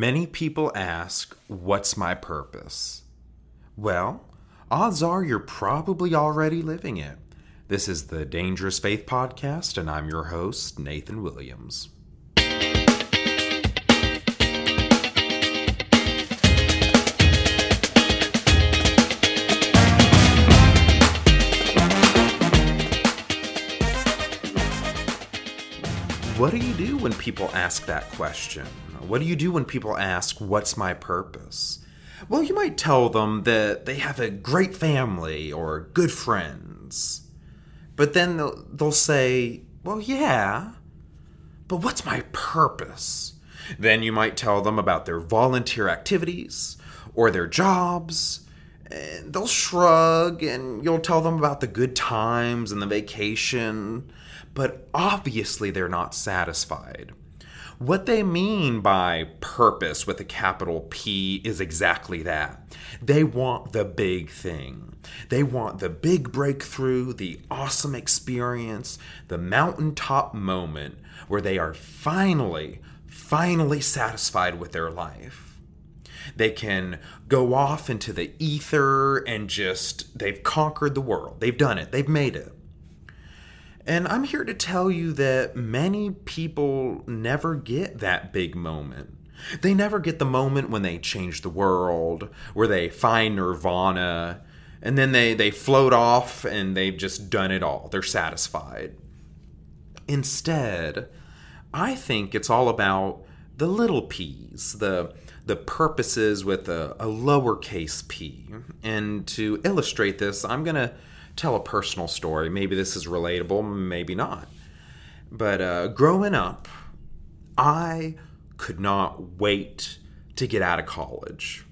Many people ask, What's my purpose? Well, odds are you're probably already living it. This is the Dangerous Faith Podcast, and I'm your host, Nathan Williams. What do you do when people ask that question? What do you do when people ask, What's my purpose? Well, you might tell them that they have a great family or good friends. But then they'll, they'll say, Well, yeah, but what's my purpose? Then you might tell them about their volunteer activities or their jobs. And they'll shrug and you'll tell them about the good times and the vacation but obviously they're not satisfied. What they mean by purpose with a capital P is exactly that. They want the big thing. They want the big breakthrough, the awesome experience, the mountaintop moment where they are finally, finally satisfied with their life. They can go off into the ether and just, they've conquered the world. They've done it. They've made it. And I'm here to tell you that many people never get that big moment. They never get the moment when they change the world, where they find nirvana, and then they, they float off and they've just done it all. They're satisfied. Instead, I think it's all about the little p's, the the purposes with a, a lowercase p. And to illustrate this, I'm gonna tell a personal story. Maybe this is relatable, maybe not. But uh, growing up, I could not wait to get out of college.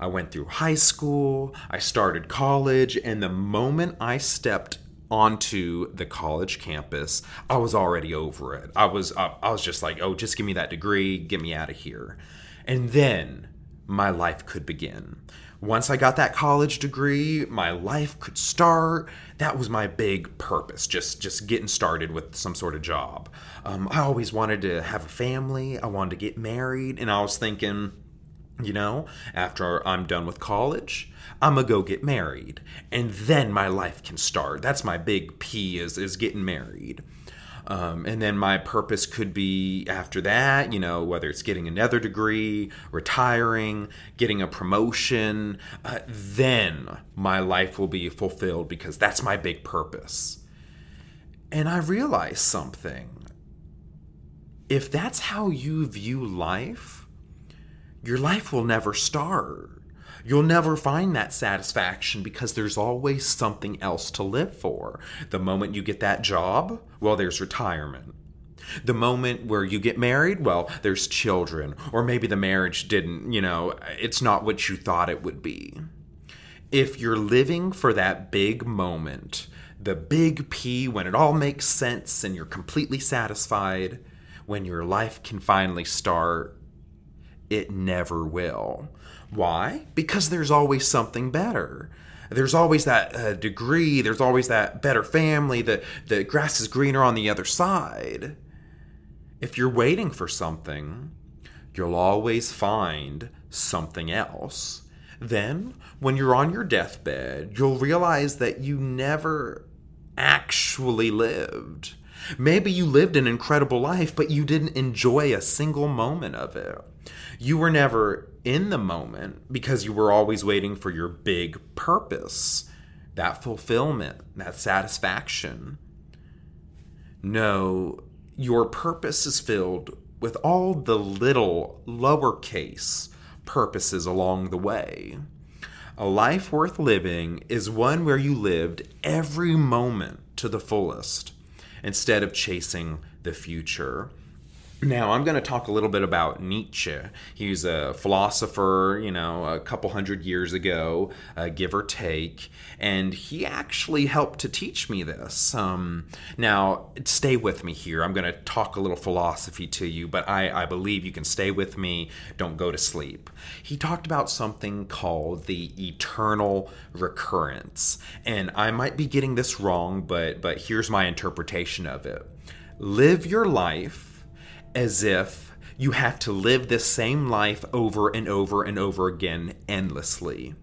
I went through high school, I started college, and the moment I stepped onto the college campus, I was already over it. I was I was just like, "Oh, just give me that degree, get me out of here." And then my life could begin once I got that college degree, my life could start. That was my big purpose, just just getting started with some sort of job. Um, I always wanted to have a family. I wanted to get married, and I was thinking, you know, after I'm done with college, I'm gonna go get married, and then my life can start. That's my big P is is getting married. Um, and then my purpose could be after that, you know, whether it's getting another degree, retiring, getting a promotion, uh, then my life will be fulfilled because that's my big purpose. And I realized something. If that's how you view life, your life will never start. You'll never find that satisfaction because there's always something else to live for. The moment you get that job, well, there's retirement. The moment where you get married, well, there's children. Or maybe the marriage didn't, you know, it's not what you thought it would be. If you're living for that big moment, the big P, when it all makes sense and you're completely satisfied, when your life can finally start, it never will. Why? Because there's always something better. There's always that uh, degree, there's always that better family, the, the grass is greener on the other side. If you're waiting for something, you'll always find something else. Then, when you're on your deathbed, you'll realize that you never actually lived. Maybe you lived an incredible life, but you didn't enjoy a single moment of it. You were never in the moment because you were always waiting for your big purpose, that fulfillment, that satisfaction. No, your purpose is filled with all the little lowercase purposes along the way. A life worth living is one where you lived every moment to the fullest instead of chasing the future. Now, I'm going to talk a little bit about Nietzsche. He's a philosopher, you know, a couple hundred years ago, uh, give or take, and he actually helped to teach me this. Um, now, stay with me here. I'm going to talk a little philosophy to you, but I, I believe you can stay with me. Don't go to sleep. He talked about something called the eternal recurrence, and I might be getting this wrong, but but here's my interpretation of it. Live your life as if you have to live this same life over and over and over again endlessly.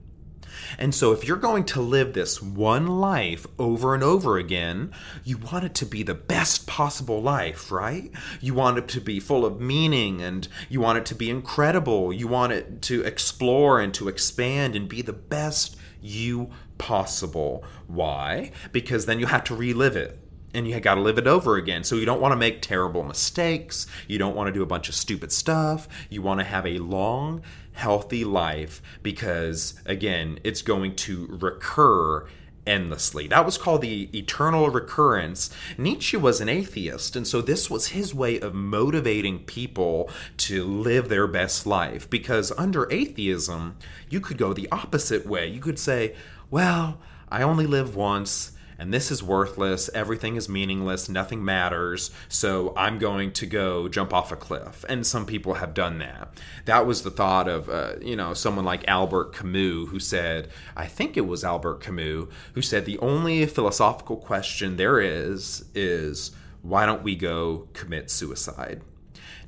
And so, if you're going to live this one life over and over again, you want it to be the best possible life, right? You want it to be full of meaning and you want it to be incredible. You want it to explore and to expand and be the best you possible. Why? Because then you have to relive it and you got to live it over again. So you don't want to make terrible mistakes. You don't want to do a bunch of stupid stuff. You want to have a long, healthy life because, again, it's going to recur endlessly. That was called the eternal recurrence. Nietzsche was an atheist, and so this was his way of motivating people to live their best life because under atheism, you could go the opposite way. You could say, well, I only live once and this is worthless, everything is meaningless, nothing matters, so I'm going to go jump off a cliff. And some people have done that. That was the thought of, uh, you know, someone like Albert Camus, who said, I think it was Albert Camus, who said, the only philosophical question there is, is why don't we go commit suicide?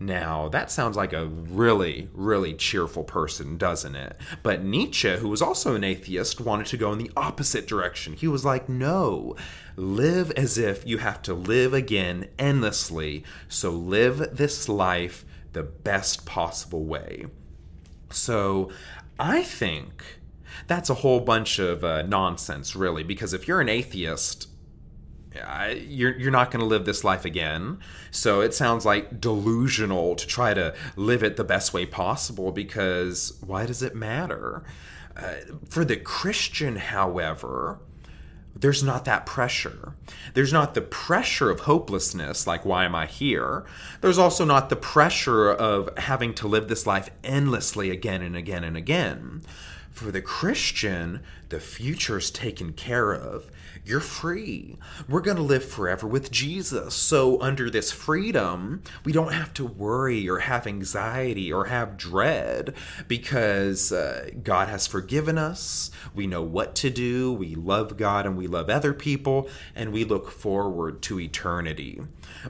Now, that sounds like a really, really cheerful person, doesn't it? But Nietzsche, who was also an atheist, wanted to go in the opposite direction. He was like, no, live as if you have to live again endlessly. So live this life the best possible way. So I think that's a whole bunch of uh, nonsense, really, because if you're an atheist, you're you're not going to live this life again. So it sounds like delusional to try to live it the best way possible because why does it matter? Uh, for the Christian, however, there's not that pressure. There's not the pressure of hopelessness, like, why am I here? There's also not the pressure of having to live this life endlessly again and again and again. For the Christian, the future's taken care of you're free. We're going to live forever with Jesus. So, under this freedom, we don't have to worry or have anxiety or have dread because uh, God has forgiven us. We know what to do. We love God and we love other people, and we look forward to eternity.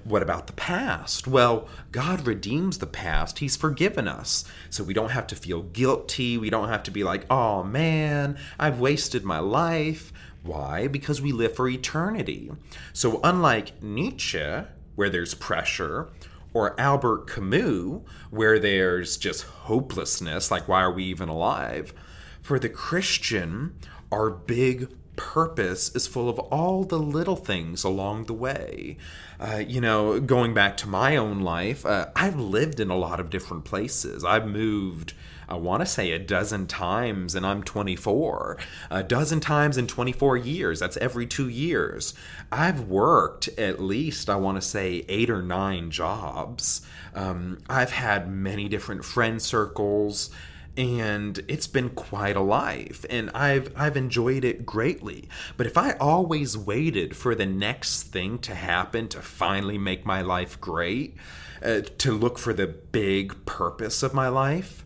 What about the past? Well, God redeems the past. He's forgiven us. So, we don't have to feel guilty. We don't have to be like, oh man, I've wasted my life. Why? Because we live for eternity. So, unlike Nietzsche, where there's pressure, or Albert Camus, where there's just hopelessness, like why are we even alive? For the Christian, our big purpose is full of all the little things along the way. Uh, you know, going back to my own life, uh, I've lived in a lot of different places. I've moved I want to say a dozen times, and I'm 24. A dozen times in 24 years. That's every two years. I've worked at least, I want to say, eight or nine jobs. Um, I've had many different friend circles and it's been quite a life and I've I've enjoyed it greatly. But if I always waited for the next thing to happen to finally make my life great, uh, to look for the big purpose of my life,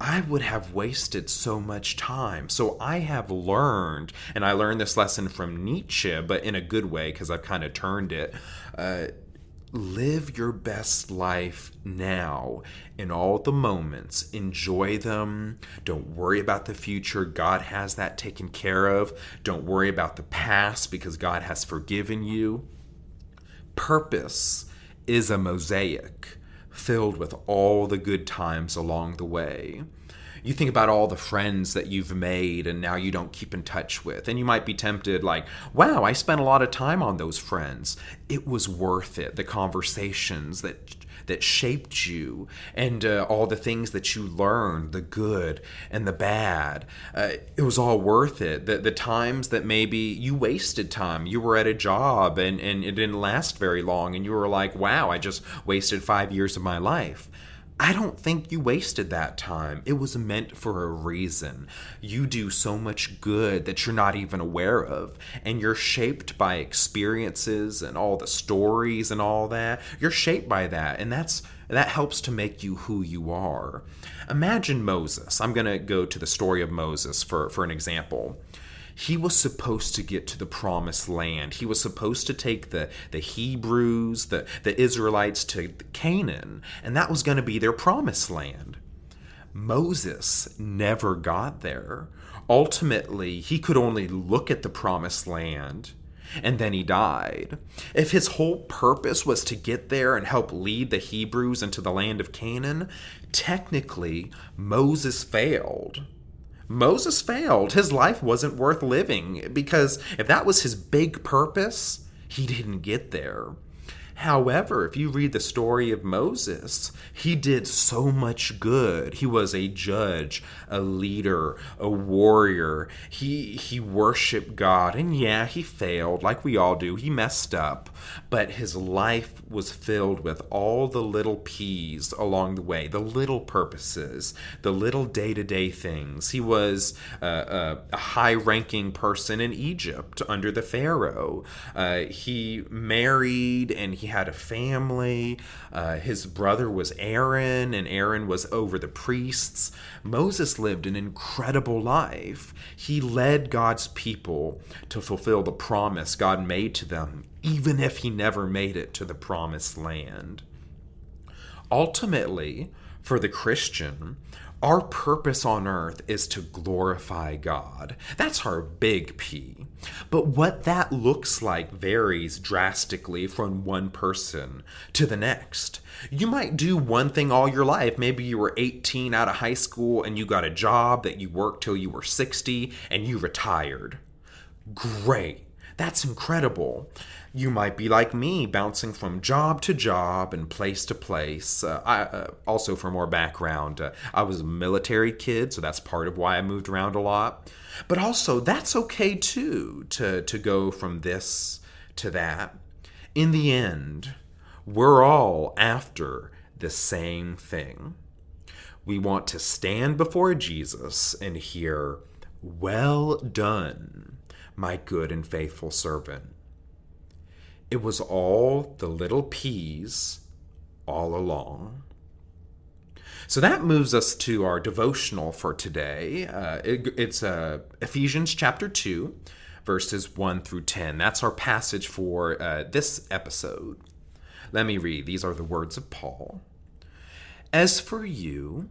I would have wasted so much time. So I have learned, and I learned this lesson from Nietzsche, but in a good way because I've kind of turned it. Uh, live your best life now in all the moments. Enjoy them. Don't worry about the future. God has that taken care of. Don't worry about the past because God has forgiven you. Purpose is a mosaic filled with all the good times along the way. You think about all the friends that you've made and now you don't keep in touch with, and you might be tempted, like, wow, I spent a lot of time on those friends. It was worth it. The conversations that that shaped you and uh, all the things that you learned the good and the bad uh, it was all worth it the, the times that maybe you wasted time you were at a job and, and it didn't last very long and you were like wow i just wasted five years of my life I don't think you wasted that time. It was meant for a reason. You do so much good that you're not even aware of, and you're shaped by experiences and all the stories and all that. You're shaped by that, and that's that helps to make you who you are. Imagine Moses. I'm going to go to the story of Moses for for an example he was supposed to get to the promised land. He was supposed to take the, the Hebrews, the, the Israelites to Canaan, and that was going to be their promised land. Moses never got there. Ultimately, he could only look at the promised land and then he died. If his whole purpose was to get there and help lead the Hebrews into the land of Canaan, technically, Moses failed. Moses failed. His life wasn't worth living because if that was his big purpose, he didn't get there. However, if you read the story of Moses, he did so much good. He was a judge, a leader, a warrior. He he worshiped God, and yeah, he failed like we all do. He messed up, but his life was filled with all the little P's along the way, the little purposes, the little day-to-day things. He was uh, a, a high-ranking person in Egypt under the Pharaoh. Uh, he married and he had a family. Uh, his brother was Aaron, and Aaron was over the priests. Moses lived an incredible life. He led God's people to fulfill the promise God made to them, even if he never made it to the promised land. Ultimately, for the Christian, our purpose on earth is to glorify God. That's our big P. But what that looks like varies drastically from one person to the next. You might do one thing all your life. Maybe you were 18 out of high school and you got a job that you worked till you were 60 and you retired. Great. That's incredible. You might be like me, bouncing from job to job and place to place. Uh, I, uh, also, for more background, uh, I was a military kid, so that's part of why I moved around a lot. But also, that's okay too to to go from this to that. In the end, we're all after the same thing. We want to stand before Jesus and hear, "Well done." My good and faithful servant. It was all the little P's all along. So that moves us to our devotional for today. Uh, it, it's uh, Ephesians chapter 2, verses 1 through 10. That's our passage for uh, this episode. Let me read. These are the words of Paul. As for you,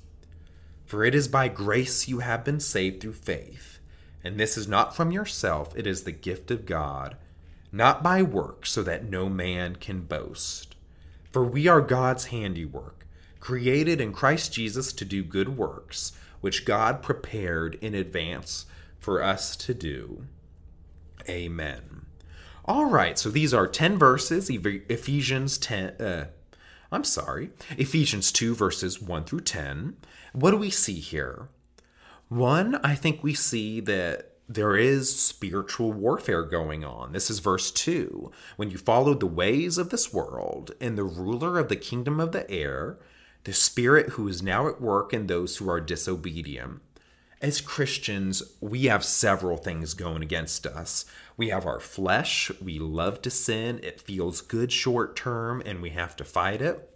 For it is by grace you have been saved through faith. And this is not from yourself, it is the gift of God, not by works, so that no man can boast. For we are God's handiwork, created in Christ Jesus to do good works, which God prepared in advance for us to do. Amen. All right, so these are 10 verses, Ephesians 10, uh, I'm sorry, Ephesians 2, verses 1 through 10. What do we see here? One, I think we see that there is spiritual warfare going on. This is verse 2. When you follow the ways of this world and the ruler of the kingdom of the air, the spirit who is now at work in those who are disobedient. As Christians, we have several things going against us. We have our flesh. We love to sin. It feels good short term, and we have to fight it.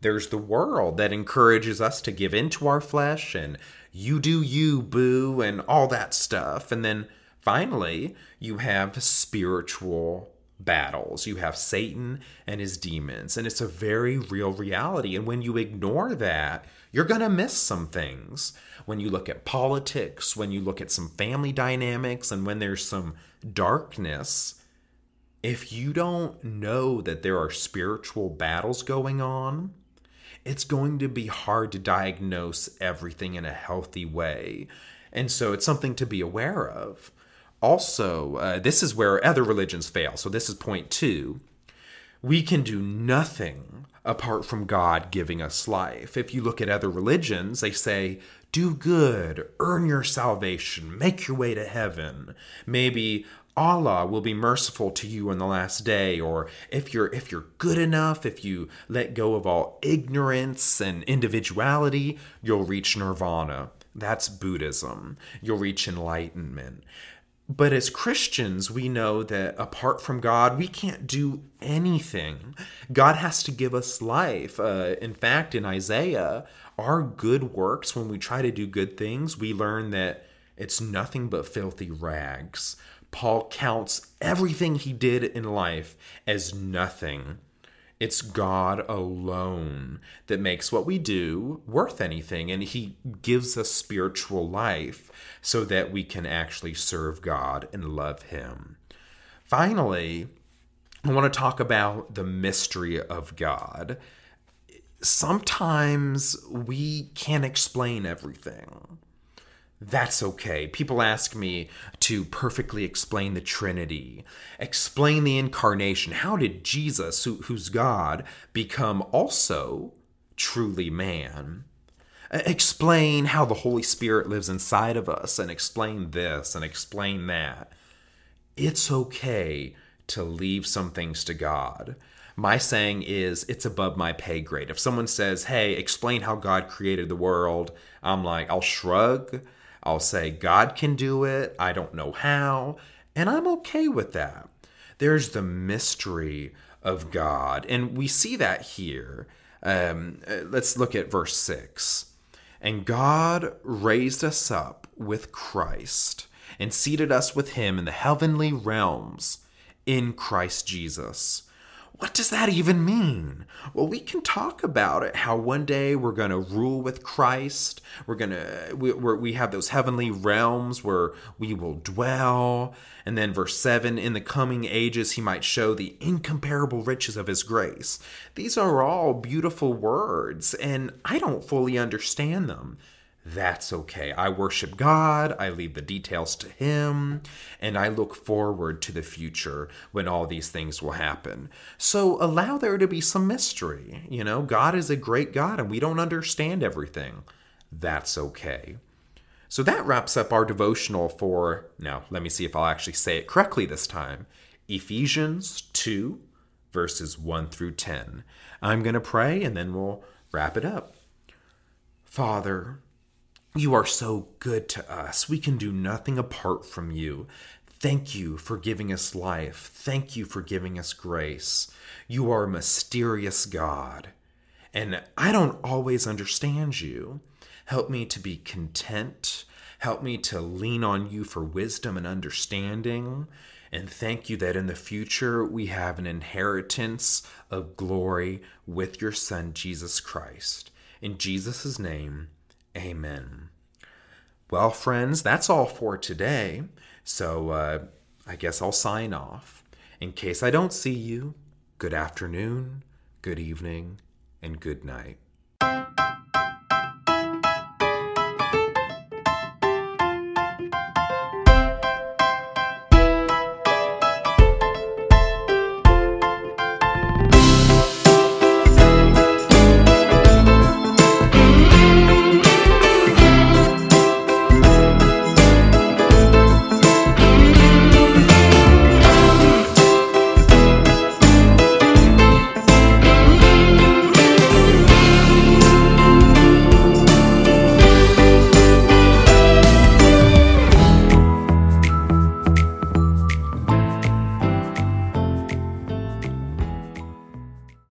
There's the world that encourages us to give into our flesh and you do you, boo, and all that stuff. And then finally, you have spiritual battles. You have Satan and his demons, and it's a very real reality. And when you ignore that, you're going to miss some things. When you look at politics, when you look at some family dynamics, and when there's some darkness if you don't know that there are spiritual battles going on, it's going to be hard to diagnose everything in a healthy way. And so it's something to be aware of. Also, uh, this is where other religions fail. So, this is point two. We can do nothing apart from God giving us life. If you look at other religions, they say, do good, earn your salvation, make your way to heaven. Maybe Allah will be merciful to you in the last day or if you're if you're good enough if you let go of all ignorance and individuality you'll reach nirvana that's buddhism you'll reach enlightenment but as Christians, we know that apart from God, we can't do anything. God has to give us life. Uh, in fact, in Isaiah, our good works, when we try to do good things, we learn that it's nothing but filthy rags. Paul counts everything he did in life as nothing. It's God alone that makes what we do worth anything, and He gives us spiritual life so that we can actually serve God and love Him. Finally, I want to talk about the mystery of God. Sometimes we can't explain everything that's okay. People ask me to perfectly explain the Trinity, explain the incarnation. How did Jesus, who, who's God, become also truly man? Explain how the Holy Spirit lives inside of us, and explain this and explain that. It's okay to leave some things to God. My saying is, it's above my pay grade. If someone says, hey, explain how God created the world, I'm like, I'll shrug I'll say, God can do it. I don't know how. And I'm okay with that. There's the mystery of God. And we see that here. Um, uh, let's look at verse 6. And God raised us up with Christ and seated us with him in the heavenly realms in Christ Jesus what does that even mean? Well, we can talk about it. How one day we're going to rule with Christ. We're going to, we, we have those heavenly realms where we will dwell. And then, verse 7 in the coming ages, he might show the incomparable riches of his grace. These are all beautiful words, and I don't fully understand them that's okay. I worship God, I leave the details to Him, and I look forward to the future when all these things will happen. So allow there to be some mystery. You know, God is a great God and we don't understand everything. That's okay. So that wraps up our devotional for, now let me see if I'll actually say it correctly this time Ephesians 2, verses 1 through 10. I'm going to pray and then we'll wrap it up. Father, you are so good to us. We can do nothing apart from you. Thank you for giving us life. Thank you for giving us grace. You are a mysterious God. And I don't always understand you. Help me to be content. Help me to lean on you for wisdom and understanding. And thank you that in the future we have an inheritance of glory with your Son, Jesus Christ. In Jesus' name, Amen. Well, friends, that's all for today. So uh, I guess I'll sign off. In case I don't see you, good afternoon, good evening, and good night.